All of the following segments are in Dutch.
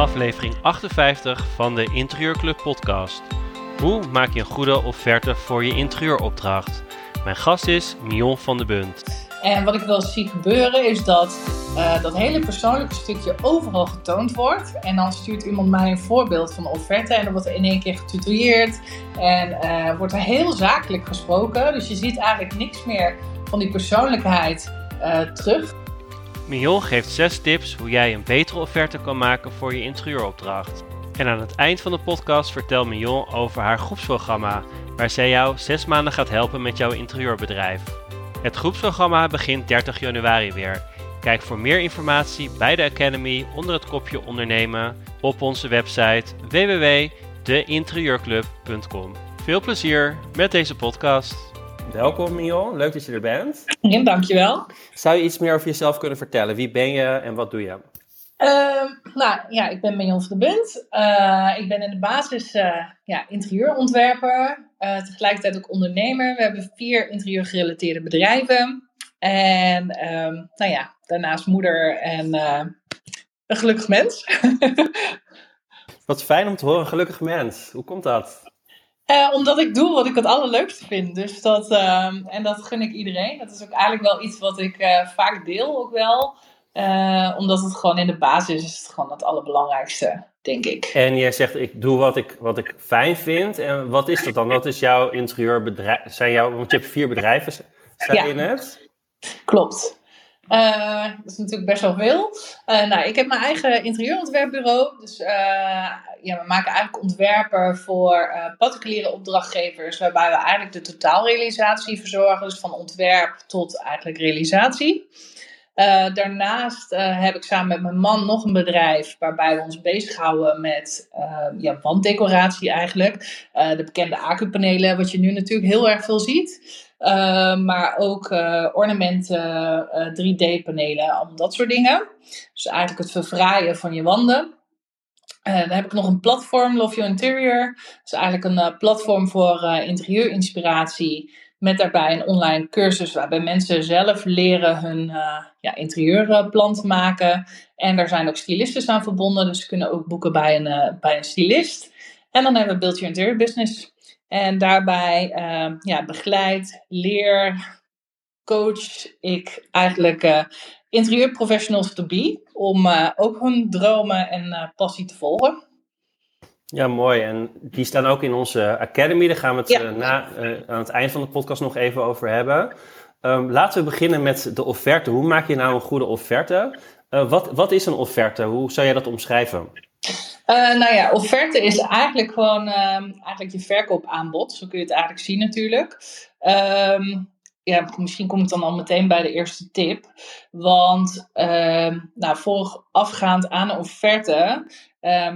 aflevering 58 van de Interieurclub podcast. Hoe maak je een goede offerte voor je interieuropdracht? Mijn gast is Mion van de Bunt. En wat ik wel zie gebeuren is dat uh, dat hele persoonlijke stukje overal getoond wordt. En dan stuurt iemand mij een voorbeeld van offerte en dan wordt er in één keer getutoreerd. En uh, wordt er heel zakelijk gesproken. Dus je ziet eigenlijk niks meer van die persoonlijkheid uh, terug. Mion geeft zes tips hoe jij een betere offerte kan maken voor je interieuropdracht. En aan het eind van de podcast vertelt Mion over haar groepsprogramma, waar zij jou zes maanden gaat helpen met jouw interieurbedrijf. Het groepsprogramma begint 30 januari weer. Kijk voor meer informatie bij de Academy onder het kopje ondernemen op onze website www.deinterieurclub.com. Veel plezier met deze podcast. Welkom Mion, leuk dat je er bent. Ja, dankjewel. Zou je iets meer over jezelf kunnen vertellen? Wie ben je en wat doe je? Uh, nou ja, ik ben Mion van de Bunt. Uh, ik ben in de basis uh, ja, interieurontwerper, eh, tegelijkertijd ook ondernemer. We hebben vier interieurgerelateerde bedrijven. En ehm, nou ja, daarnaast moeder en een gelukkig mens. Wat fijn om te horen, een gelukkig mens. Hoe komt dat? Uh, omdat ik doe wat ik het allerleukste vind. Dus dat, uh, en dat gun ik iedereen. Dat is ook eigenlijk wel iets wat ik uh, vaak deel ook wel. Eh, omdat het gewoon in de basis is het gewoon het allerbelangrijkste, denk ik. En jij zegt, ik doe wat ik, wat ik fijn vind. En wat is dat dan? Wat is jouw interieurbedrijf? Zijn jouw, want je hebt vier bedrijven, zei ja. je net? Klopt. Uh, dat is natuurlijk best wel veel. Uh, nou, ik heb mijn eigen interieurontwerpbureau. Dus uh, ja, we maken eigenlijk ontwerpen voor particuliere opdrachtgevers. Waarbij we eigenlijk de totaalrealisatie verzorgen. Dus van ontwerp tot eigenlijk realisatie. Daarnaast heb ik samen met mijn man nog een bedrijf. Waarbij we ons bezighouden met ja, wanddecoratie eigenlijk. de bekende acupanelen, wat je nu natuurlijk heel erg veel ziet. Maar ook ornamenten, uh, 3D-panelen, allemaal dat soort dingen. Dus eigenlijk het verfraaien van je wanden. dan heb ik nog een platform, Love Your Interior. Dus eigenlijk een platform voor interieurinspiratie. Met daarbij een online cursus waarbij mensen zelf leren hun ja, interieurplan te maken. En daar zijn ook stylisten aan verbonden, dus ze kunnen ook boeken bij een, bij een stylist. En dan hebben we Build Your Interior Business. En daarbij uh, ja, begeleid, leer, coach ik eigenlijk uh, interieurprofessionals to be. Om ook hun dromen en passie te volgen. Ja, mooi. En die staan ook in onze academy. Daar gaan we het ja. na, aan het eind van de podcast nog even over hebben. Um, laten we beginnen met de offerte. Hoe maak je nou een goede offerte? wat, wat is een offerte? Hoe zou jij dat omschrijven? Uh, nou ja, offerte is eigenlijk gewoon um, eigenlijk je verkoopaanbod. Zo kun je het eigenlijk zien natuurlijk. Um, ja, misschien kom ik dan al meteen bij de eerste tip. Want um, nou, voorafgaand aan een offerte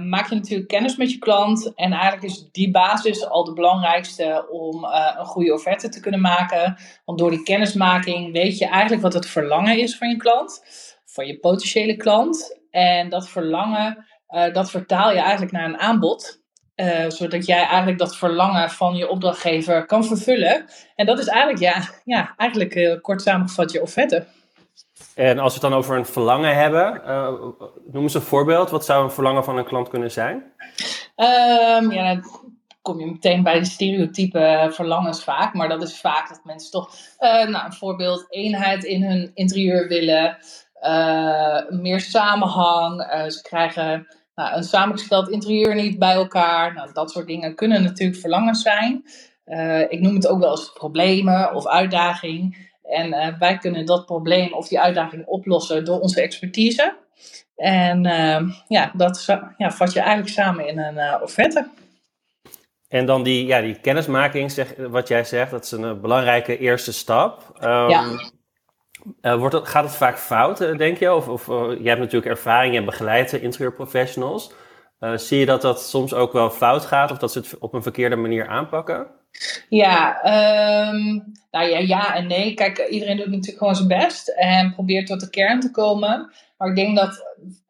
maak je natuurlijk kennis met je klant. En eigenlijk is die basis al de belangrijkste om uh, een goede offerte te kunnen maken. Want door die kennismaking weet je eigenlijk wat het verlangen is van je klant. Van je potentiële klant. En dat verlangen uh, dat vertaal je eigenlijk naar een aanbod. Uh, zodat jij eigenlijk dat verlangen van je opdrachtgever kan vervullen. En dat is eigenlijk, ja, ja eigenlijk uh, kort samengevat je offerte. En als we het dan over een verlangen hebben, uh, noem eens een voorbeeld. Wat zou een verlangen van een klant kunnen zijn? Um, ja, dan kom je meteen bij de stereotype verlangens vaak. Maar dat is vaak dat mensen toch, nou, een voorbeeld, eenheid in hun interieur willen. meer samenhang. ze krijgen nou, een samengesteld interieur niet bij elkaar. Nou, dat soort dingen kunnen natuurlijk verlangens zijn. Uh, ik noem het ook wel eens problemen of uitdaging. En uh, wij kunnen dat probleem of die uitdaging oplossen door onze expertise. En uh, ja, dat ja, vat je eigenlijk samen in een offerte. En dan die, ja, die kennismaking, zeg, wat jij zegt, dat is een belangrijke eerste stap. Um, ja. Uh, wordt het, gaat het vaak fout, uh, denk je? Of, of uh, je hebt natuurlijk ervaring, je begeleidt interieurprofessionals. zie je dat dat soms ook wel fout gaat of dat ze het op een verkeerde manier aanpakken? Ja, um, nou ja, ja en nee. Kijk, iedereen doet natuurlijk gewoon zijn best en probeert tot de kern te komen. Maar ik denk dat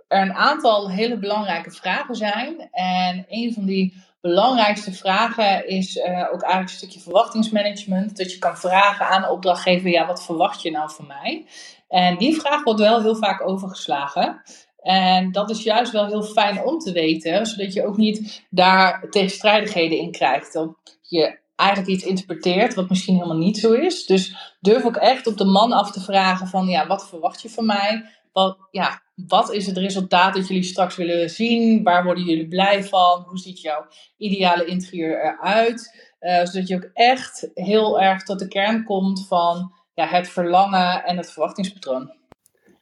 er een aantal hele belangrijke vragen zijn. En een van die belangrijkste vragen is uh, ook eigenlijk een stukje verwachtingsmanagement. Dat je kan vragen aan de opdrachtgever, ja, wat verwacht je nou van mij? En die vraag wordt wel heel vaak overgeslagen. En dat is juist wel heel fijn om te weten, zodat je ook niet daar tegenstrijdigheden in krijgt. Dat je eigenlijk iets interpreteert wat misschien helemaal niet zo is. Dus durf ook echt op de man af te vragen van, ja, wat verwacht je van mij? Wat, ja, wat is het resultaat dat jullie straks willen zien? Waar worden jullie blij van? Hoe ziet jouw ideale interieur eruit? Uh, zodat je ook echt heel erg tot de kern komt van ja, het verlangen en het verwachtingspatroon.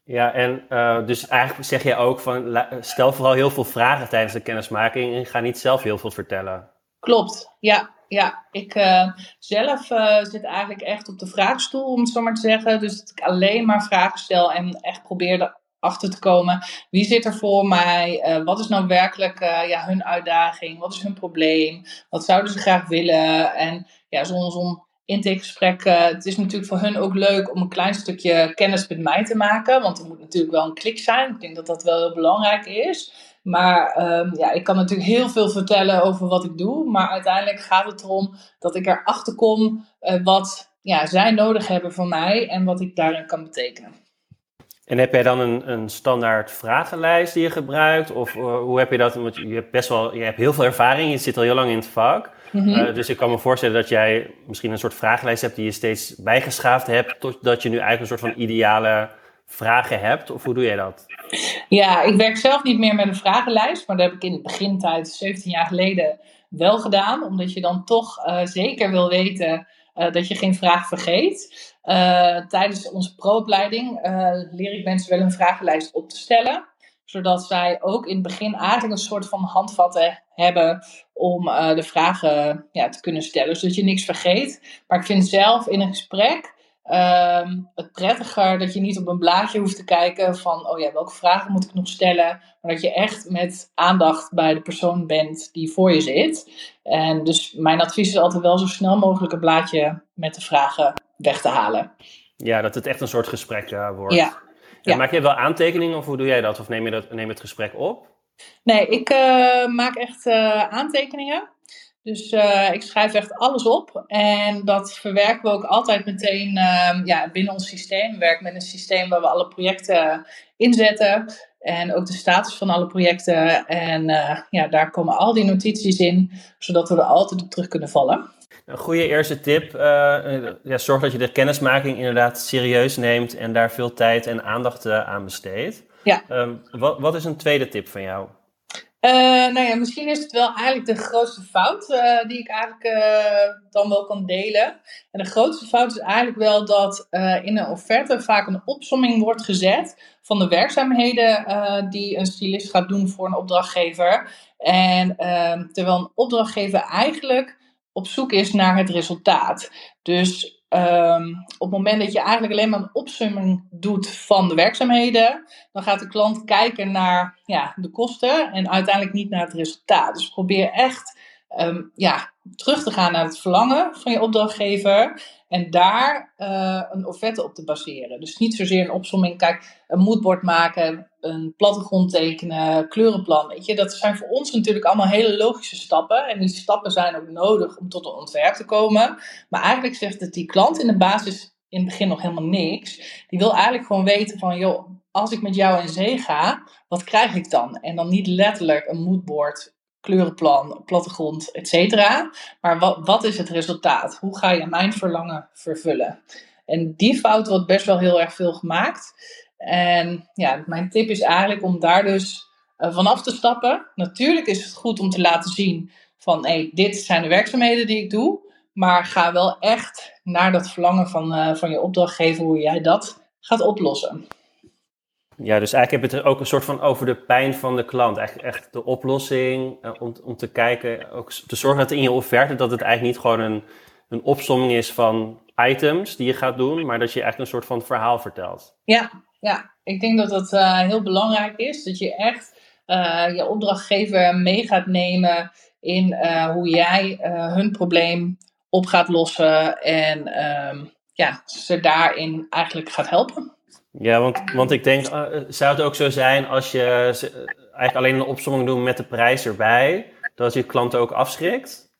Ja, en uh, dus eigenlijk zeg je ook van stel vooral heel veel vragen tijdens de kennismaking en ga niet zelf heel veel vertellen. Klopt, ja. Ja, ik uh, zelf uh, zit eigenlijk echt op de vraagstoel, om het zo maar te zeggen. Dus dat ik alleen maar vragen stel en echt probeer erachter te komen. Wie zit er voor mij? Uh, wat is nou werkelijk ja, hun uitdaging? Wat is hun probleem? Wat zouden ze graag willen? En ja, zo'n zo intakegesprek, het is natuurlijk voor hun ook leuk om een klein stukje kennis met mij te maken. Want er moet natuurlijk wel een klik zijn. Ik denk dat dat wel heel belangrijk is. Maar um, ja, ik kan natuurlijk heel veel vertellen over wat ik doe. Maar uiteindelijk gaat het erom dat ik erachter kom wat ja, zij nodig hebben van mij en wat ik daarin kan betekenen. En heb jij dan een, een standaard vragenlijst die je gebruikt? Of uh, hoe heb je dat? Want je hebt best wel, je hebt heel veel ervaring, je zit al heel lang in het vak. Mm -hmm. uh, dus ik kan me voorstellen dat jij misschien een soort vragenlijst hebt die je steeds bijgeschaafd hebt, totdat je nu eigenlijk een soort van ideale vragen hebt? Of hoe doe jij dat? Ja, ik werk zelf niet meer met een vragenlijst, maar dat heb ik in het begintijd, 17 jaar geleden, wel gedaan. Omdat je dan toch uh, zeker wil weten uh, dat je geen vraag vergeet. Uh, tijdens onze pro-opleiding leer ik mensen wel een vragenlijst op te stellen. Zodat zij ook in het begin eigenlijk een soort van handvatten hebben om de vragen ja, te kunnen stellen. Zodat je niks vergeet. Maar ik vind zelf in een gesprek Um, het prettiger dat je niet op een blaadje hoeft te kijken van, oh ja, welke vragen moet ik nog stellen? Maar dat je echt met aandacht bij de persoon bent die voor je zit. En dus mijn advies is altijd wel zo snel mogelijk een blaadje met de vragen weg te halen. Ja, dat het echt een soort gesprek uh, wordt. Ja. ja. Maak je wel aantekeningen of hoe doe jij dat? Of neem je, dat, neem het gesprek op? Nee, ik uh, maak echt uh, aantekeningen. Dus uh, ik schrijf echt alles op. En dat verwerken we ook altijd meteen uh, ja, binnen ons systeem. We werken met een systeem waar we alle projecten inzetten. En ook de status van alle projecten. En uh, ja, daar komen al die notities in, zodat we er altijd op terug kunnen vallen. Een goede eerste tip. Eh, ja, zorg dat je de kennismaking inderdaad serieus neemt en daar veel tijd en aandacht aan besteedt. Ja. Um, wat, wat is een tweede tip van jou? Uh, nou ja, misschien is het wel eigenlijk de grootste fout uh, die ik eigenlijk uh, dan wel kan delen. En de grootste fout is eigenlijk wel dat in een offerte vaak een opsomming wordt gezet van de werkzaamheden die een stylist gaat doen voor een opdrachtgever. En ehm, terwijl een opdrachtgever eigenlijk op zoek is naar het resultaat. Dus Um, op het moment dat je eigenlijk alleen maar een opsumming doet van de werkzaamheden, dan gaat de klant kijken naar ja, de kosten en uiteindelijk niet naar het resultaat. Dus probeer echt um, ja, terug te gaan naar het verlangen van je opdrachtgever en daar uh, een offerte op te baseren. Dus niet zozeer een opsomming, kijk, een moodboard maken, een plattegrond tekenen, kleurenplan. Weet je, dat zijn voor ons natuurlijk allemaal hele logische stappen. En die stappen zijn ook nodig om tot een ontwerp te komen. Maar eigenlijk zegt het die klant in de basis in het begin nog helemaal niks. Die wil eigenlijk gewoon weten van, joh, als ik met jou in zee ga, wat krijg ik dan? En dan niet letterlijk een moodboard kleurenplan, plattegrond, et cetera. Maar wat, wat is het resultaat? Hoe ga je mijn verlangen vervullen? En die fout wordt best wel heel erg veel gemaakt. En ja, mijn tip is eigenlijk om daar dus uh, vanaf te stappen. Natuurlijk is het goed om te laten zien van hey, dit zijn de werkzaamheden die ik doe. Maar ga wel echt naar dat verlangen van, uh, van je opdrachtgever, hoe jij dat gaat oplossen. Ja, dus eigenlijk heb je het ook een soort van over de pijn van de klant. Eigenlijk echt de oplossing uh, om, om te kijken, ook te zorgen dat in je offerte dat het eigenlijk niet gewoon een, een opsomming is van items die je gaat doen, maar dat je echt een soort van verhaal vertelt. Ja, ja. ik denk dat dat uh, heel belangrijk is. Dat je echt uh, je opdrachtgever mee gaat nemen in hoe jij hun probleem op gaat lossen en ehm, ja, ze daarin eigenlijk gaat helpen. Ja, want, want ik denk, uh, zou het ook zo zijn als je eigenlijk alleen een opzomming doet met de prijs erbij, dat je klanten ook afschrikt?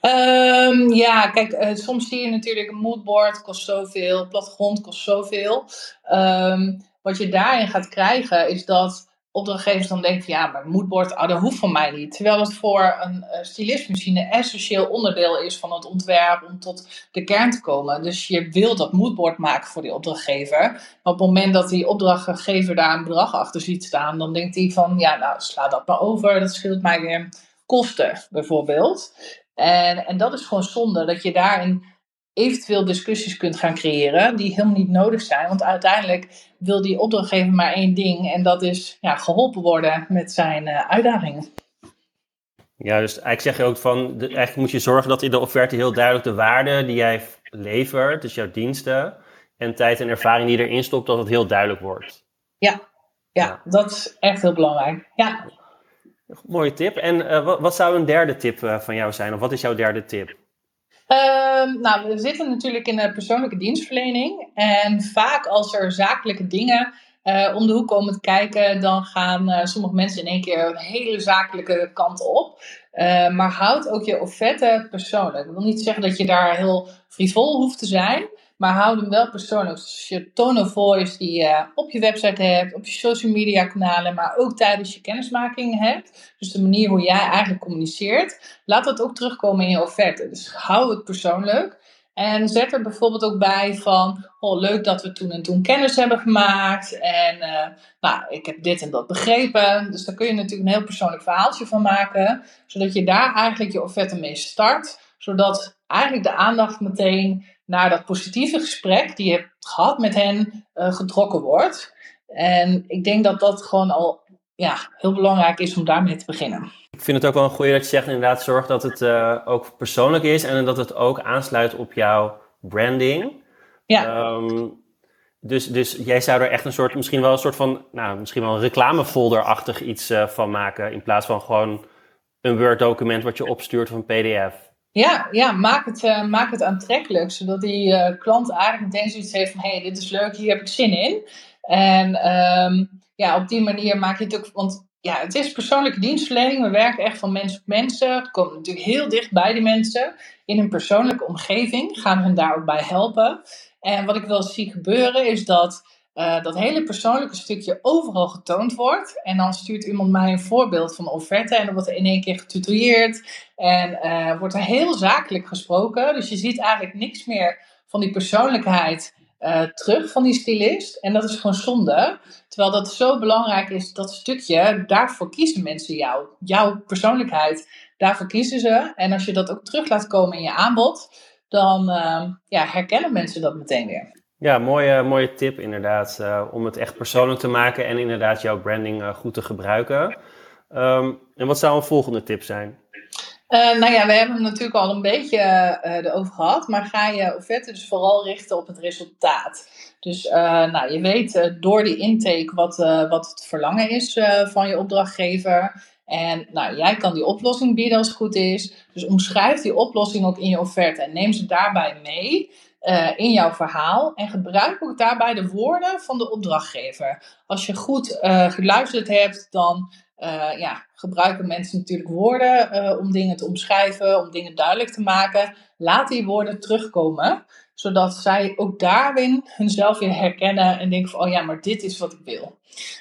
Um, ja, kijk, soms zie je natuurlijk een moodboard kost zoveel, plattegrond kost zoveel. Um, wat je daarin gaat krijgen is dat opdrachtgevers dan denken: ja, maar moodboard, ah, dat hoeft van mij niet. Terwijl het voor een uh, stylist misschien een essentieel onderdeel is van het ontwerp om tot de kern te komen. Dus je wil dat moodboard maken voor die opdrachtgever. Maar op het moment dat die opdrachtgever daar een bedrag achter ziet staan, dan denkt hij van: ja, nou sla dat maar over, dat scheelt mij weer kosten, bijvoorbeeld. En, en dat is gewoon zonde, dat je daarin eventueel discussies kunt gaan creëren die helemaal niet nodig zijn. Want uiteindelijk wil die opdrachtgever maar één ding en dat is ja, geholpen worden met zijn uh, uitdagingen. Ja, dus eigenlijk zeg je ook van, de, eigenlijk moet je zorgen dat in de offerte heel duidelijk de waarde die jij levert, dus jouw diensten en tijd en ervaring die erin stopt, dat het heel duidelijk wordt. Ja, ja, dat is echt heel belangrijk. Ja. Mooie tip. En uh, wat, wat, zou een derde tip uh, van jou zijn? Of wat is jouw derde tip? Um, nou, we zitten natuurlijk in de persoonlijke dienstverlening. En vaak als er zakelijke dingen uh, om de hoek komen kijken, dan gaan sommige mensen in één keer een hele zakelijke kant op. maar houd ook je offerte persoonlijk. Dat wil niet zeggen dat je daar heel frivol hoeft te zijn. Maar hou hem wel persoonlijk. Dus je tone of voice die je op je website hebt, op je social media kanalen, maar ook tijdens je kennismaking hebt. Dus de manier hoe jij eigenlijk communiceert. Laat dat ook terugkomen in je offerte. Dus hou het persoonlijk. En zet er bijvoorbeeld ook bij van, oh leuk dat we toen en toen kennis hebben gemaakt. En uh, nou, ik heb dit en dat begrepen. Dus daar kun je natuurlijk een heel persoonlijk verhaaltje van maken. Zodat je daar eigenlijk je offerte mee start. Zodat eigenlijk de aandacht meteen naar dat positieve gesprek die je hebt gehad met hen uh, getrokken wordt. En ik denk dat dat gewoon al ja, heel belangrijk is om daarmee te beginnen. Ik vind het ook wel een goede dat je zegt inderdaad zorg dat het uh, ook persoonlijk is en dat het ook aansluit op jouw branding. Ja. Um, dus, dus jij zou er echt een soort, misschien wel een soort van, nou, misschien wel een reclamefolder-achtig iets uh, van maken in plaats van gewoon een Word-document wat je opstuurt of een PDF. Ja, ja maak, het, uh, maak het aantrekkelijk, zodat die uh, klant eigenlijk meteen zoiets heeft van, hé, hey, dit is leuk, hier heb ik zin in. En um, ja, op die manier maak je het ook, want ja, het is persoonlijke dienstverlening. We werken echt van mens op mensen. We komen natuurlijk heel dicht bij die mensen. In een persoonlijke omgeving gaan we hen daar ook bij helpen. En wat ik wel zie gebeuren is dat uh, dat hele persoonlijke stukje overal getoond wordt. En dan stuurt iemand mij een voorbeeld van een offerte en dan wordt er in één keer getutoreerd. En uh, wordt er heel zakelijk gesproken. Dus je ziet eigenlijk niks meer van die persoonlijkheid uh, terug van die stylist. En dat is gewoon zonde. Terwijl dat zo belangrijk is, dat stukje, daarvoor kiezen mensen jou. Jouw persoonlijkheid, daarvoor kiezen ze. En als je dat ook terug laat komen in je aanbod, dan ja, herkennen mensen dat meteen weer. Ja, mooie, mooie tip inderdaad. Uh, om het echt persoonlijk te maken en inderdaad jouw branding uh, goed te gebruiken. Um, en wat zou een volgende tip zijn? Uh, nou ja, we hebben het natuurlijk al een beetje erover gehad. Maar ga je offerte dus vooral richten op het resultaat. Dus nou, je weet door die intake wat, wat het verlangen is van je opdrachtgever. En nou, jij kan die oplossing bieden als het goed is. Dus omschrijf die oplossing ook in je offerte en neem ze daarbij mee. Uh, in jouw verhaal. En gebruik ook daarbij de woorden van de opdrachtgever. Als je goed uh, geluisterd hebt, dan uh, ja, gebruiken mensen natuurlijk woorden om dingen te omschrijven, om dingen duidelijk te maken. Laat die woorden terugkomen, zodat zij ook daarin hunzelf weer herkennen en denken van, oh ja, maar dit is wat ik wil.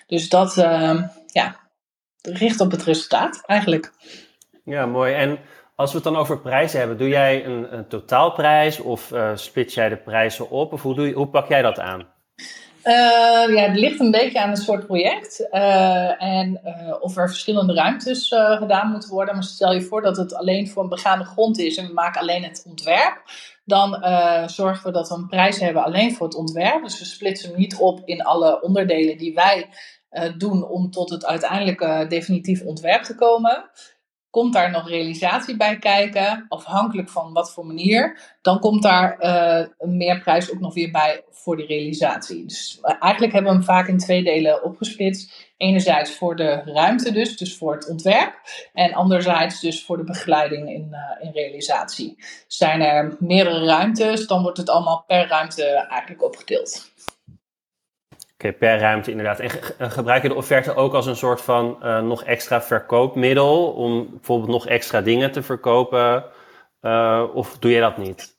Dus dat, ja, richt op het resultaat eigenlijk. Ja, mooi. En als we het dan over prijzen hebben, doe jij een, een totaalprijs of uh, split jij de prijzen op? Of hoe, doe je, hoe pak jij dat aan? Uh, ja, het ligt een beetje aan het soort project uh, en of er verschillende ruimtes gedaan moeten worden. Maar stel je voor dat het alleen voor een begaande grond is en we maken alleen het ontwerp. Dan zorgen we dat we een prijs hebben alleen voor het ontwerp. Dus we splitsen hem niet op in alle onderdelen die wij doen om tot het uiteindelijke definitief ontwerp te komen. Komt daar nog realisatie bij kijken, afhankelijk van wat voor manier, dan komt daar uh, een meerprijs ook nog weer bij voor die realisatie. Dus eigenlijk hebben we hem vaak in twee delen opgesplitst. Enerzijds voor de ruimte dus, dus voor het ontwerp. En anderzijds dus voor de begeleiding in, uh, in realisatie. Zijn er meerdere ruimtes, dan wordt het allemaal per ruimte eigenlijk opgedeeld. Oké, per ruimte inderdaad. En gebruik je de offerte ook als een soort van uh, nog extra verkoopmiddel om bijvoorbeeld nog extra dingen te verkopen? of doe je dat niet?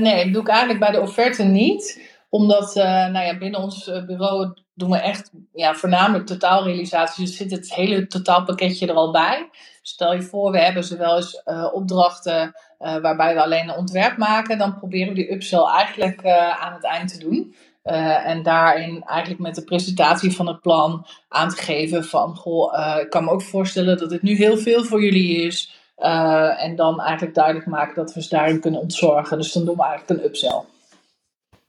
nee, dat doe ik eigenlijk bij de offerte niet omdat nou ja, binnen ons bureau doen we echt ja, voornamelijk totaalrealisatie. Dus zit het hele totaalpakketje er al bij. Stel je voor, we hebben zowel eens opdrachten waarbij we alleen een ontwerp maken. Dan proberen we die upsell eigenlijk aan het eind te doen. En daarin eigenlijk met de presentatie van het plan aan te geven van... Goh, ik kan me ook voorstellen dat dit nu heel veel voor jullie is. en dan eigenlijk duidelijk maken dat we ze daarin kunnen ontzorgen. Dus dan doen we eigenlijk een upsell.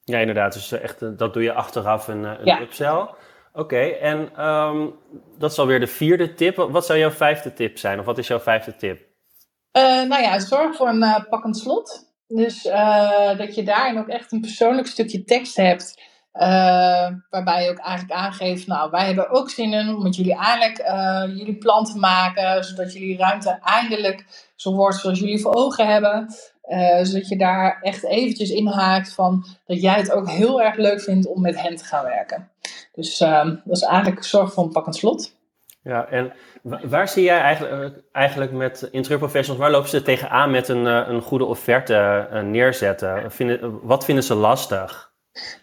Ja, inderdaad. Dus echt, dat doe je achteraf een, een ja. upsell. Oké, en um, dat is alweer de vierde tip. Wat zou jouw vijfde tip zijn? Of wat is jouw vijfde tip? Nou ja, zorg voor een pakkend slot. Dus uh, dat je daarin ook echt een persoonlijk stukje tekst hebt. waarbij je ook eigenlijk aangeeft, nou wij hebben ook zin in om met jullie eigenlijk jullie plan te maken. Zodat jullie ruimte eindelijk zo wordt zoals jullie voor ogen hebben. zodat je daar echt eventjes in haakt van dat jij het ook heel erg leuk vindt om met hen te gaan werken. Dus uh, dat is eigenlijk zorg voor een pakkend slot. Ja, en waar zie jij eigenlijk, eh, eigenlijk met interieurprofessionals, waar lopen ze tegenaan met een, eh, een goede offerte uh, neerzetten? Vinden, wat vinden ze lastig?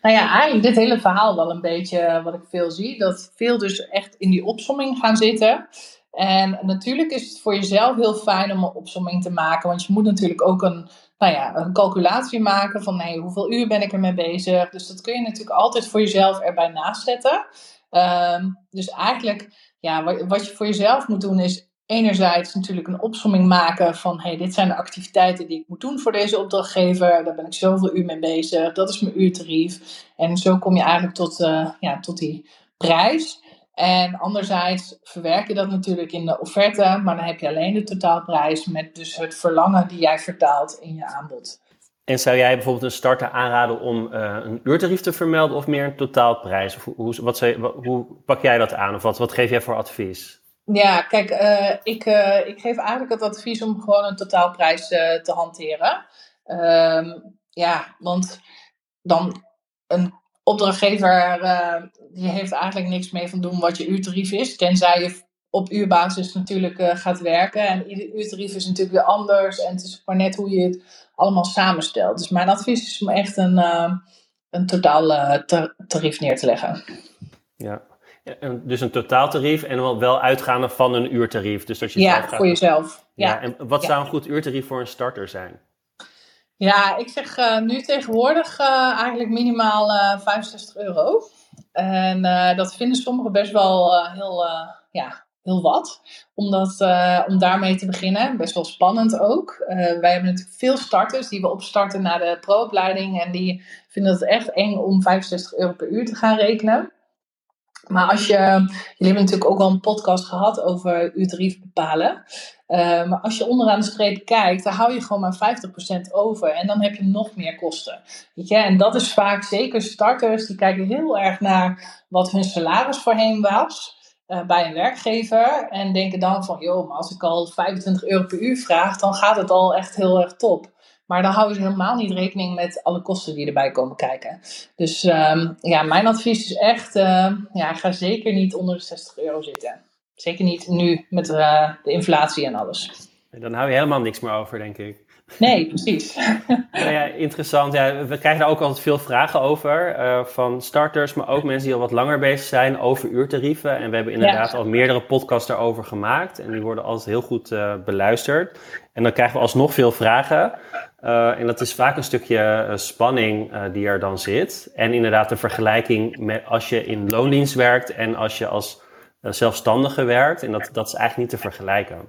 Nou ja, eigenlijk dit hele verhaal wel een beetje wat ik veel zie. Dat veel dus echt in die opsomming gaan zitten. En natuurlijk is het voor jezelf heel fijn om een opsomming te maken. Want je moet natuurlijk ook een, nou ja, een calculatie maken van nee, hoeveel uur ben ik ermee bezig. Dus dat kun je natuurlijk altijd voor jezelf erbij naast zetten. Ehm, dus eigenlijk, ja, wat, wat, je voor jezelf moet doen is enerzijds natuurlijk een opsomming maken van hey, dit zijn de activiteiten die ik moet doen voor deze opdrachtgever. Daar ben ik zoveel uur mee bezig. Dat is mijn uurtarief. En zo kom je eigenlijk tot, uh, ja, tot die prijs. En anderzijds verwerk je dat natuurlijk in de offerte, maar dan heb je alleen de totaalprijs met dus het verlangen die jij vertaalt in je aanbod. En zou jij bijvoorbeeld een starter aanraden om uh, een uurtarief te vermelden of meer een totaalprijs? Of hoe, wat hoe pak jij dat aan of wat, wat geef jij voor advies? Ja, kijk, uh, ik, uh, ik geef eigenlijk het advies om gewoon een totaalprijs te hanteren. Um, ja, want dan een opdrachtgever die heeft eigenlijk niks mee van doen wat je uurtarief is. Tenzij je op uurbasis natuurlijk gaat werken. En ieder uurtarief is natuurlijk weer anders. En het is maar net hoe je het allemaal samenstelt. Dus mijn advies is om echt een, uh, een totaal tarief neer te leggen. Ja. Dus een totaaltarief en wel, uitgaande van een uurtarief. Dus dat je ja, voor jezelf. Ja. ja. En wat zou een goed uurtarief voor een starter zijn? Ja, ik zeg uh, nu tegenwoordig uh, eigenlijk minimaal uh, eh, 65 euro. En dat vinden sommigen best wel heel, ja, heel wat. Om, dat, om daarmee te beginnen. Best wel spannend ook. wij hebben natuurlijk veel starters die we opstarten naar de pro-opleiding. En die vinden het echt eng om 65 euro per uur te gaan rekenen. Maar als je, jullie hebben natuurlijk ook al een podcast gehad over uurtarief bepalen. Uh, maar als je onderaan de streep kijkt, dan hou je gewoon maar 50% over. En dan heb je nog meer kosten. Weet je? En dat is vaak, zeker starters, die kijken heel erg naar wat hun salaris voorheen was. Uh, bij een werkgever. En denken dan van, joh, maar als ik al 25 euro per uur vraag, dan gaat het al echt heel erg top. Maar dan houden ze helemaal niet rekening met alle kosten die erbij komen kijken. Dus um, ja, mijn advies is echt, uh, ja, ga zeker niet onder de 60 euro zitten. Zeker niet nu met uh, de inflatie en alles. Dan hou je helemaal niks meer over, denk ik. Nee, precies. ja, ja, interessant. Ja, we krijgen daar ook altijd veel vragen over. Uh, van starters, maar ook mensen die al wat langer bezig zijn over uurtarieven. En we hebben inderdaad al meerdere podcasts daarover gemaakt. En die worden altijd heel goed uh, beluisterd. En dan krijgen we alsnog veel vragen. Uh, en dat is vaak een stukje spanning die er dan zit. En inderdaad de vergelijking met als je in loondienst werkt en als je als zelfstandige werkt. En dat, dat is eigenlijk niet te vergelijken.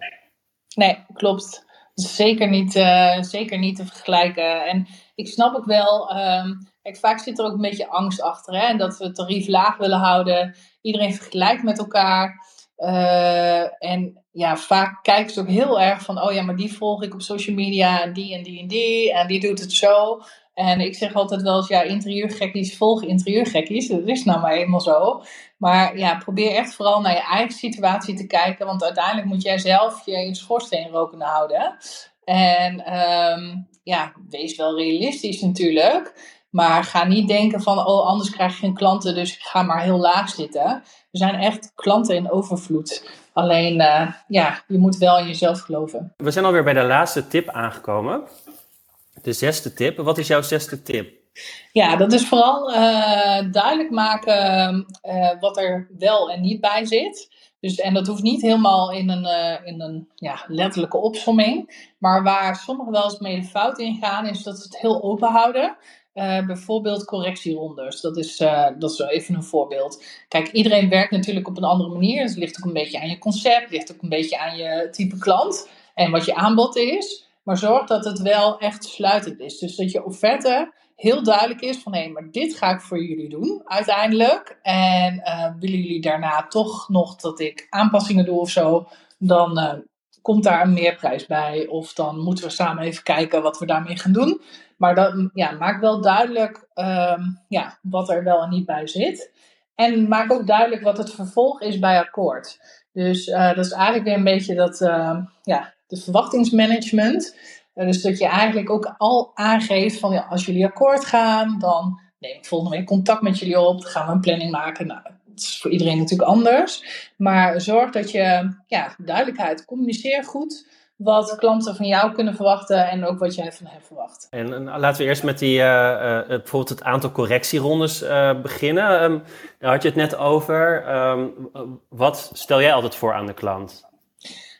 Nee, klopt zeker niet, uh, zeker niet te vergelijken. En ik snap ook wel, um, vaak zit er ook een beetje angst achter. Hè? En dat we het tarief laag willen houden. Iedereen vergelijkt met elkaar. Uh, en ja, vaak kijken ze ook heel erg van, oh ja, maar die volg ik op social media en die en die en die en die doet het zo. En ik zeg altijd wel eens, ja, interieurgekkies volgen interieurgekkies. Dat is nou maar eenmaal zo. Maar ja, probeer echt vooral naar je eigen situatie te kijken. Want uiteindelijk moet jij zelf je, je schoorsteen rokende houden. En um, ja, wees wel realistisch natuurlijk. Maar ga niet denken van, oh, anders krijg je geen klanten, dus ik ga maar heel laag zitten. Er zijn echt klanten in overvloed. Alleen, uh, ja, je moet wel in jezelf geloven. We zijn alweer bij de laatste tip aangekomen. De zesde tip. Wat is jouw zesde tip? Ja, dat is vooral uh, duidelijk maken uh, wat er wel en niet bij zit. Dus, en dat hoeft niet helemaal in een, uh, in een ja, letterlijke opsomming. Maar waar sommigen wel eens mee de fout in gaan, is dat ze het heel open houden. Bijvoorbeeld correctierondes. Dat is, uh, dat is even een voorbeeld. Kijk, iedereen werkt natuurlijk op een andere manier. Dus het ligt ook een beetje aan je concept, ligt ook een beetje aan je type klant en wat je aanbod is. Maar zorg dat het wel echt sluitend is. Dus dat je offerte heel duidelijk is van hé, maar dit ga ik voor jullie doen uiteindelijk. En uh, willen jullie daarna toch nog dat ik aanpassingen doe of zo, dan uh, komt daar een meerprijs bij. Of dan moeten we samen even kijken wat we daarmee gaan doen. Maar dat, ja, maak wel duidelijk um, ja, wat er wel en niet bij zit. En maak ook duidelijk wat het vervolg is bij akkoord. Dus uh, dat is eigenlijk weer een beetje dat, ja, de verwachtingsmanagement. Uh, dus dat je eigenlijk ook al aangeeft van ja, als jullie akkoord gaan, dan neem ik volgende week contact met jullie op. Dan gaan we een planning maken. Nou, dat is voor iedereen natuurlijk anders. Maar zorg dat je ja, duidelijkheid, communiceer goed wat klanten van jou kunnen verwachten en ook wat jij van hen verwacht. En, en laten we eerst met die, uh, uh, bijvoorbeeld het aantal correctierondes beginnen. Um, daar had je het net over. Um, wat stel jij altijd voor aan de klant?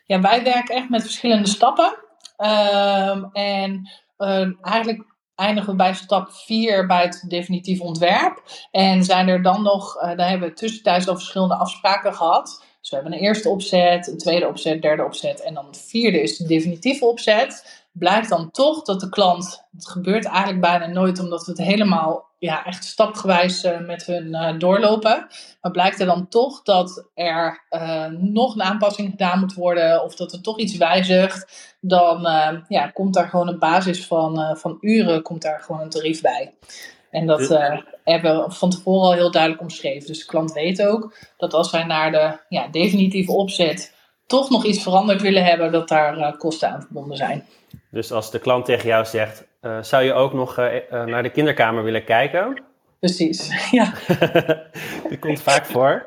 Ja, wij werken echt met verschillende stappen. Um, en uh, eigenlijk eindigen we bij stap 4 bij het definitief ontwerp. En zijn er dan nog, uh, daar hebben we tussentijds al verschillende afspraken gehad. Dus we hebben een eerste opzet, een tweede opzet, derde opzet en dan de vierde is de definitieve opzet. Blijkt dan toch dat de klant, het gebeurt eigenlijk bijna nooit omdat we het helemaal ja, echt stapgewijs uh, met hun uh, doorlopen. Maar blijkt er dan toch dat er uh, nog een aanpassing gedaan moet worden of dat er toch iets wijzigt, dan ja, komt daar gewoon een basis van, van uren, komt daar gewoon een tarief bij. En dat hebben we van tevoren al heel duidelijk omschreven. Dus de klant weet ook dat als wij naar de ja, definitieve opzet toch nog iets veranderd willen hebben, dat daar kosten aan verbonden zijn. Dus als de klant tegen jou zegt, uh, zou je ook nog uh, naar de kinderkamer willen kijken? Precies, ja. Die komt vaak voor.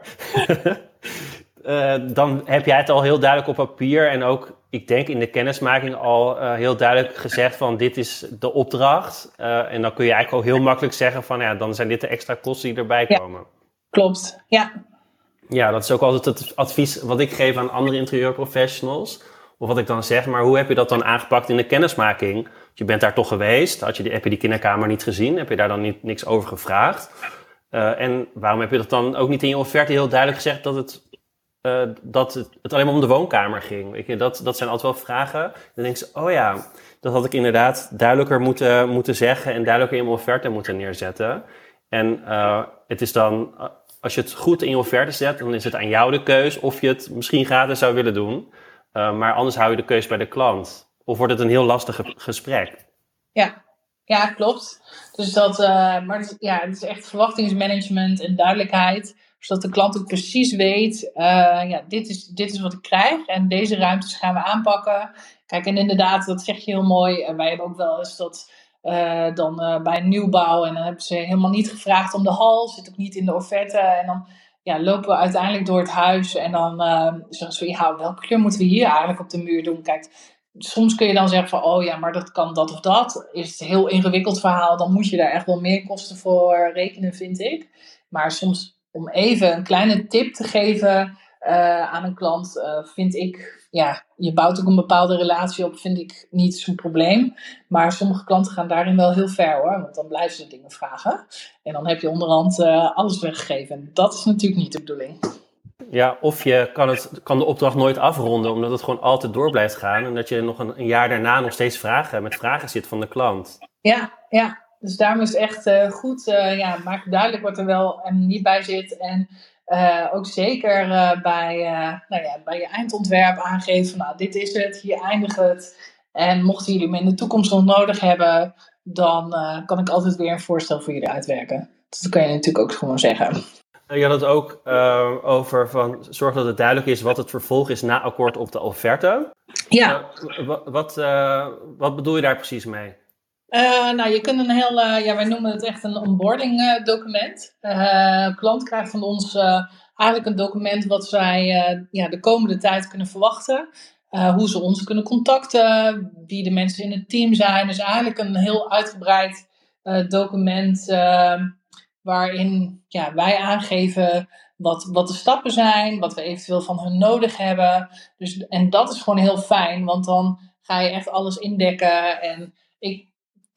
dan heb jij het al heel duidelijk op papier en ook, ik denk in de kennismaking al heel duidelijk gezegd van dit is de opdracht. en dan kun je eigenlijk al heel makkelijk zeggen van ja, dan zijn dit de extra kosten die erbij komen. Ja, klopt, ja. Ja, dat is ook altijd het advies wat ik geef aan andere interieurprofessionals of wat ik dan zeg, maar hoe heb je dat dan aangepakt in de kennismaking? Je bent daar toch geweest, had je die, heb je die kinderkamer niet gezien, heb je daar dan niet, niks over gevraagd? Uh, en waarom heb je dat dan ook niet in je offerte heel duidelijk gezegd dat het, uh, dat het, alleen maar om de woonkamer ging? Dat, dat zijn altijd wel vragen. Dan denk je, oh ja, dat had ik inderdaad duidelijker moeten, moeten zeggen en duidelijker in mijn offerte moeten neerzetten. En uh, het is dan, als je het goed in je offerte zet, dan is het aan jou de keus of je het misschien gratis zou willen doen. Uh, maar anders hou je de keus bij de klant. Of wordt het een heel lastig gesprek? Ja, ja klopt. Dus dat, uh, maar het ja, het is echt verwachtingsmanagement en duidelijkheid. Zodat de klant ook precies weet, uh, ja, dit is, dit is wat ik krijg en deze ruimtes gaan we aanpakken. Kijk, en inderdaad, dat zeg je heel mooi. wij hebben ook wel eens dat dan bij een nieuwbouw en dan hebben ze helemaal niet gevraagd om de hal, zit ook niet in de offerte. En dan ja, lopen we uiteindelijk door het huis en dan uh, zeggen ze welke kleur moeten we hier eigenlijk op de muur doen? Kijk, soms kun je dan zeggen van oh ja, maar dat kan dat of dat. Is het een heel ingewikkeld verhaal, dan moet je daar echt wel meer kosten voor rekenen, vind ik. Maar soms om even een kleine tip te geven uh, aan een klant, uh, vind ik ja, je bouwt ook een bepaalde relatie op, vind ik niet zo'n probleem. Maar sommige klanten gaan daarin wel heel ver hoor, want dan blijven ze dingen vragen. En dan heb je onderhand uh, alles weggegeven. En dat is natuurlijk niet de bedoeling. Ja, of je kan, het, kan de opdracht nooit afronden, omdat het gewoon altijd door blijft gaan. En dat je nog een, een jaar daarna nog steeds vragen, met vragen zit van de klant. Ja, ja. Dus daarom is het echt uh, goed, uh, ja, maak duidelijk wat er wel en niet bij zit. En uh, ook zeker uh, bij, uh, nou ja, bij je eindontwerp aangeven, nou dit is het, hier eindigt het. En mochten jullie me in de toekomst nog nodig hebben, dan kan ik altijd weer een voorstel voor jullie uitwerken. Dus dat kan je natuurlijk ook gewoon zeggen. Je had het ook over van zorg dat het duidelijk is wat het vervolg is na akkoord op de offerte. Ja. wat, wat, wat bedoel je daar precies mee? Uh, nou, je kunt een heel, uh, ja, wij noemen het echt een onboarding uh, document. klant krijgt van ons eigenlijk een document wat zij ja, de komende tijd kunnen verwachten. hoe ze ons kunnen contacten, wie de mensen in het team zijn. Dus eigenlijk een heel uitgebreid document waarin ja, wij aangeven wat, wat de stappen zijn, wat we eventueel van hun nodig hebben. Dus, en dat is gewoon heel fijn, want dan ga je echt alles indekken. En ik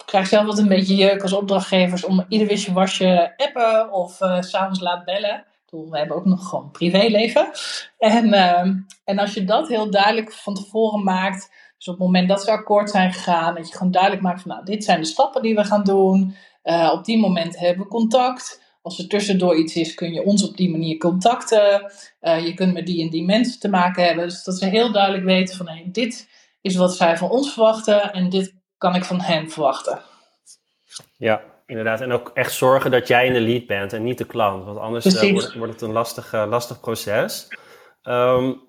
krijg zelf wat een beetje jeuk als opdrachtgevers om ieder wisje wasje appen of uh, s'avonds laat bellen. We hebben ook nog gewoon privéleven. En, uh, en als je dat heel duidelijk van tevoren maakt, dus op het moment dat ze akkoord zijn gegaan, dat je gewoon duidelijk maakt van nou, dit zijn de stappen die we gaan doen. Uh, op die moment hebben we contact. Als er tussendoor iets is, kun je ons op die manier contacten. Uh, je kunt met die en die mensen te maken hebben. Dus dat ze heel duidelijk weten van hey, dit is wat zij van ons verwachten en dit kan ik van hen verwachten. Ja, inderdaad. En ook echt zorgen dat jij in de lead bent en niet de klant. Want anders uh, wordt, wordt, het een lastig, uh, lastig proces. Um,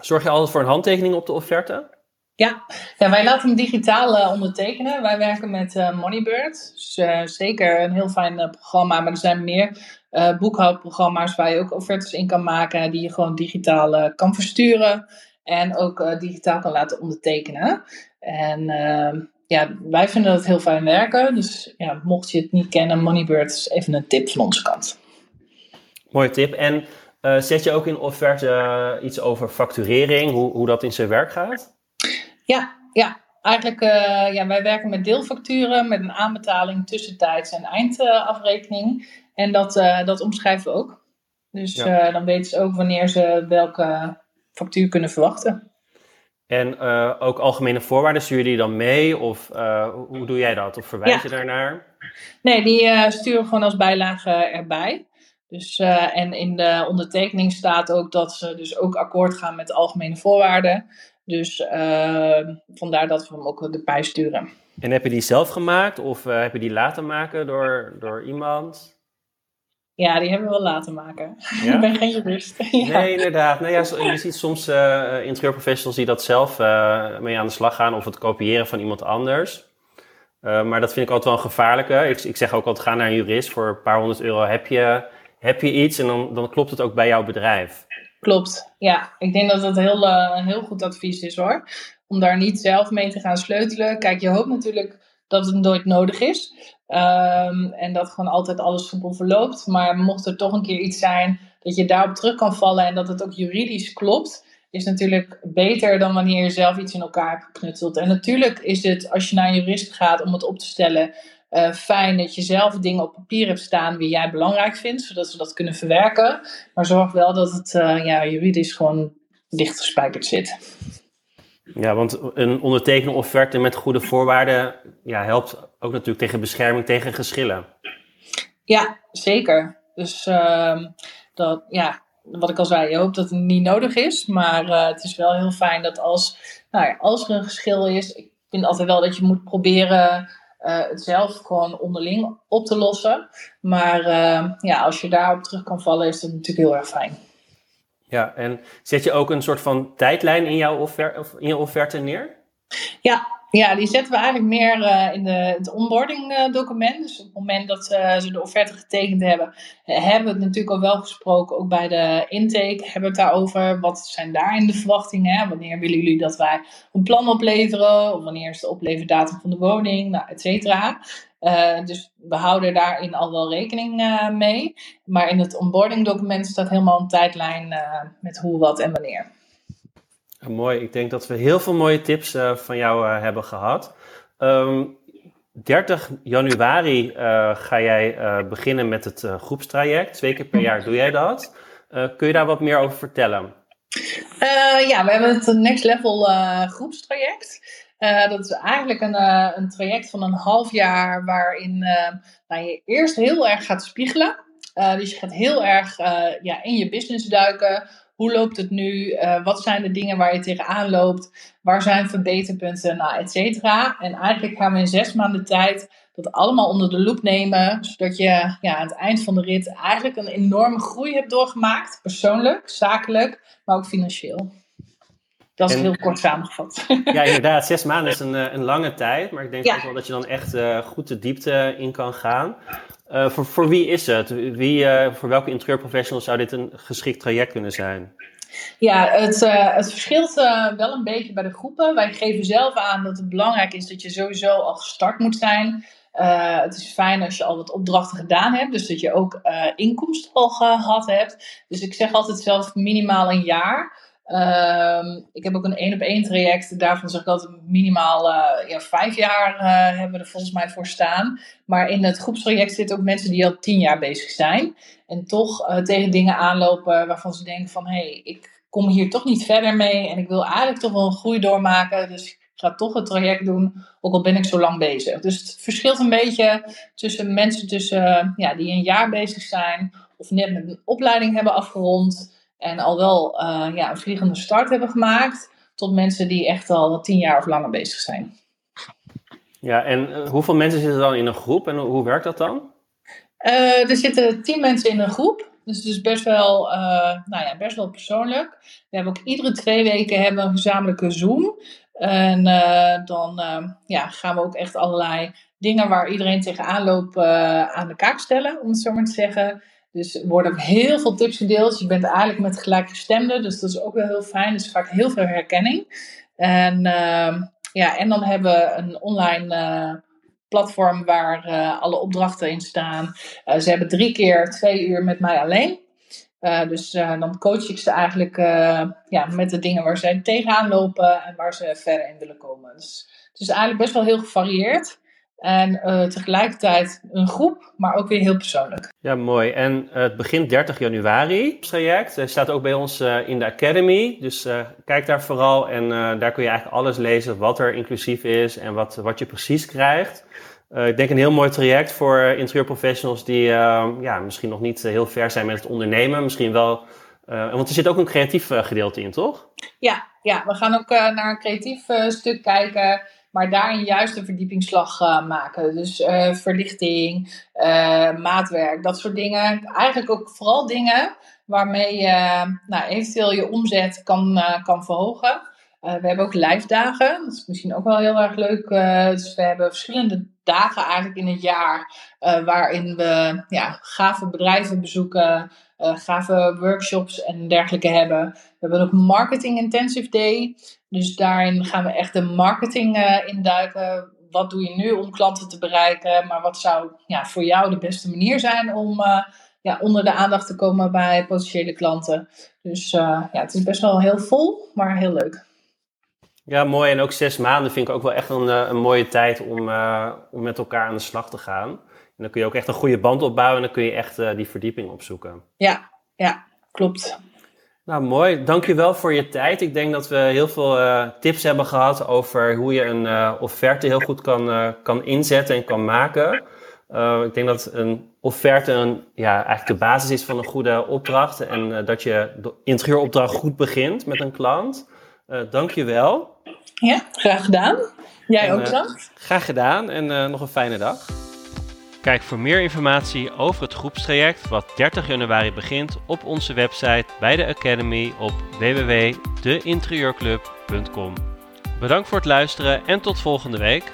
zorg je altijd voor een handtekening op de offerte? Ja, ja wij laten hem digitaal uh, ondertekenen. Wij werken met Moneybird. Dus, zeker een heel fijn programma. Maar er zijn meer boekhoudprogramma's waar je ook offertes in kan maken. Die je gewoon digitaal kan versturen. En ook digitaal kan laten ondertekenen. En ehm, ja, wij vinden dat heel fijn werken. Dus ja, mocht je het niet kennen, Moneybird is even een tip van onze kant. Mooie tip. En uh, zet je ook in offerte uh, iets over facturering, hoe, hoe dat in zijn werk gaat? Ja, ja. eigenlijk uh, ja, wij werken met deelfacturen, met een aanbetaling, tussentijds en eindafrekening. en dat, dat omschrijven we ook. Dus dan weten ze ook wanneer ze welke factuur kunnen verwachten. En uh, ook algemene voorwaarden, stuur je die dan mee? Of uh, hoe doe jij dat? Of verwijs je daarnaar? Nee, die uh, sturen gewoon als bijlage erbij. Dus, en in de ondertekening staat ook dat ze dus ook akkoord gaan met de algemene voorwaarden. Dus vandaar dat we hem ook erbij sturen. En heb je die zelf gemaakt of heb je die laten maken door, door iemand? Ja, die hebben we wel laten maken. Ja? ik ben geen jurist. ja. Nee, inderdaad. Nou ja, je ziet soms uh, interieurprofessionals die dat zelf uh, mee aan de slag gaan of het kopiëren van iemand anders. Uh, maar dat vind ik altijd wel een gevaarlijke. Ik, ik zeg ook altijd, ga naar een jurist. Voor een paar honderd euro heb je, heb je iets en dan, dan klopt het ook bij jouw bedrijf. Klopt, ja. Ik denk dat dat heel, heel goed advies is hoor. Om daar niet zelf mee te gaan sleutelen. Kijk, je hoopt natuurlijk dat het nooit nodig is. Um, en dat gewoon altijd alles soepel verloopt. Maar mocht er toch een keer iets zijn dat je daarop terug kan vallen en dat het ook juridisch klopt, is natuurlijk beter dan wanneer je zelf iets in elkaar hebt geknutseld. En natuurlijk is het, als je naar een jurist gaat om het op te stellen, uh, fijn dat je zelf dingen op papier hebt staan die jij belangrijk vindt, zodat ze dat kunnen verwerken. Maar zorg wel dat het uh, ja, juridisch gewoon dichtgespijkerd zit. Ja, want een ondertekende offerte met goede voorwaarden ja, helpt ook natuurlijk tegen bescherming tegen geschillen. Ja, zeker. Dus uh, dat, ja, wat ik al zei, je hoopt dat het niet nodig is. Maar uh, het is wel heel fijn dat als, nou ja, als er een geschil is, ik vind altijd wel dat je moet proberen uh, het zelf gewoon onderling op te lossen. Maar uh, ja, als je daarop terug kan vallen, is dat natuurlijk heel erg fijn. Ja, en zet je ook een soort van tijdlijn in jouw offerte, in je offerte neer? Ja, ja, die zetten we eigenlijk meer uh, in de, het onboarding uh, document. Dus op het moment dat uh, ze de offerte getekend hebben, hebben we het natuurlijk al wel gesproken, ook bij de intake, hebben we het daarover. Wat zijn daarin de verwachtingen? Hè? Wanneer willen jullie dat wij een plan opleveren? Of wanneer is de opleverdatum van de woning? Nou, et cetera. Dus we houden daarin al wel rekening mee. Maar in het onboarding document staat helemaal een tijdlijn met hoe, wat en wanneer. Mooi, ik denk dat we heel veel mooie tips van jou hebben gehad. Um, ehm, 30 januari ga jij beginnen met het groepstraject. Twee keer per jaar doe jij dat. kun je daar wat meer over vertellen? ja, we hebben het Next Level groepstraject. Dat is eigenlijk een, een traject van een half jaar waarin nou, je eerst heel erg gaat spiegelen. dus je gaat heel erg ja, in je business duiken hoe loopt het nu? Wat zijn de dingen waar je tegenaan loopt? Waar zijn verbeterpunten? Nou, et cetera. En eigenlijk gaan we in zes maanden tijd dat allemaal onder de loep nemen. Zodat je ja, aan het eind van de rit eigenlijk een enorme groei hebt doorgemaakt. Persoonlijk, zakelijk, maar ook financieel. Dat is heel kort samengevat. Ja, inderdaad. Zes maanden is een, een lange tijd. Maar ik denk ook wel dat je dan echt goed de diepte in kan gaan. voor, voor wie is het? Wie, voor welke interieurprofessionals zou dit een geschikt traject kunnen zijn? Ja, het, uh, het verschilt uh, wel een beetje bij de groepen. Wij geven zelf aan dat het belangrijk is dat je sowieso al gestart moet zijn. Uh, het is fijn als je al wat opdrachten gedaan hebt, dus dat je ook inkomsten al gehad hebt. Dus ik zeg altijd zelf minimaal een jaar. Ehm, ik heb ook een één op één traject. Daarvan zeg ik altijd minimaal ja, vijf jaar hebben we er volgens mij voor staan. Maar in het groepstraject zitten ook mensen die al tien jaar bezig zijn. En toch tegen dingen aanlopen waarvan ze denken van... hé, hey, ik kom hier toch niet verder mee en ik wil eigenlijk toch wel een groei doormaken. Dus ik ga toch het traject doen, ook al ben ik zo lang bezig. Dus het verschilt een beetje tussen mensen tussen, ja, die een jaar bezig zijn of net met een opleiding hebben afgerond en al wel uh, ja, een vliegende start hebben gemaakt, tot mensen die echt al tien jaar of langer bezig zijn. Ja, en uh, hoeveel mensen zitten dan in een groep en hoe werkt dat dan? Uh, er zitten tien mensen in een groep. Dus het is best wel, uh, nou ja, best wel persoonlijk. We hebben ook iedere twee weken hebben een gezamenlijke Zoom. En uh, dan ja, gaan we ook echt allerlei dingen waar iedereen tegenaan loopt aan de kaak stellen, om het zo maar te zeggen. Dus er worden heel veel tips gedeeld. Je bent eigenlijk met gelijkgestemden, dus dat is ook wel heel fijn. Dus vaak heel veel herkenning. En, ja, en dan hebben we een online platform waar uh, alle opdrachten in staan. Uh, ze hebben drie keer twee uur met mij alleen. Dus dan coach ik ze eigenlijk ja, met de dingen waar zij tegenaan lopen en waar ze verder in willen komen. Dus het is eigenlijk best wel heel gevarieerd. En tegelijkertijd een groep, maar ook weer heel persoonlijk. Ja, mooi. En het begint 30 januari, het traject. Het staat ook bij ons in de Academy. Dus kijk daar vooral en daar kun je eigenlijk alles lezen wat er inclusief is en wat, wat je precies krijgt. Ik denk een heel mooi traject voor interieurprofessionals die uh, ja, misschien nog niet heel ver zijn met het ondernemen. Misschien wel, uh, want er zit ook een creatief gedeelte in, toch? Ja, ja we gaan ook naar een creatief stuk kijken, maar daarin juist een verdiepingsslag maken. Dus verlichting, maatwerk, dat soort dingen. Eigenlijk ook vooral dingen waarmee je nou, eventueel je omzet kan, kan verhogen. we hebben ook live dagen, dat is misschien ook wel heel erg leuk. dus we hebben verschillende dagen eigenlijk in het jaar waarin we ja, gave bedrijven bezoeken, gave workshops en dergelijke hebben. We hebben ook Marketing Intensive Day. Dus daarin gaan we echt de marketing uh, induiken. Wat doe je nu om klanten te bereiken? Maar wat zou ja, voor jou de beste manier zijn om ja, onder de aandacht te komen bij potentiële klanten? Dus ja, het is best wel heel vol, maar heel leuk. Ja, mooi. En ook zes maanden vind ik ook wel echt een, eh, een mooie tijd om, uh, om met elkaar aan de slag te gaan. En dan kun je ook echt een goede band opbouwen en dan kun je echt uh, die verdieping opzoeken. Ja, ja, klopt. Nou, mooi. Dankjewel voor je tijd. Ik denk dat we heel veel uh, tips hebben gehad over hoe je een uh, offerte heel goed kan, kan inzetten en kan maken. ik denk dat een offerte een, ja, eigenlijk de basis is van een goede opdracht. En dat je de interieuropdracht goed begint met een klant. dankjewel. Ja, graag gedaan. Jij ook? Uh, graag gedaan en nog een fijne dag. Kijk voor meer informatie over het groepstraject wat 30 januari begint op onze website bij de Academy op www.deinterieurclub.com. Bedankt voor het luisteren en tot volgende week.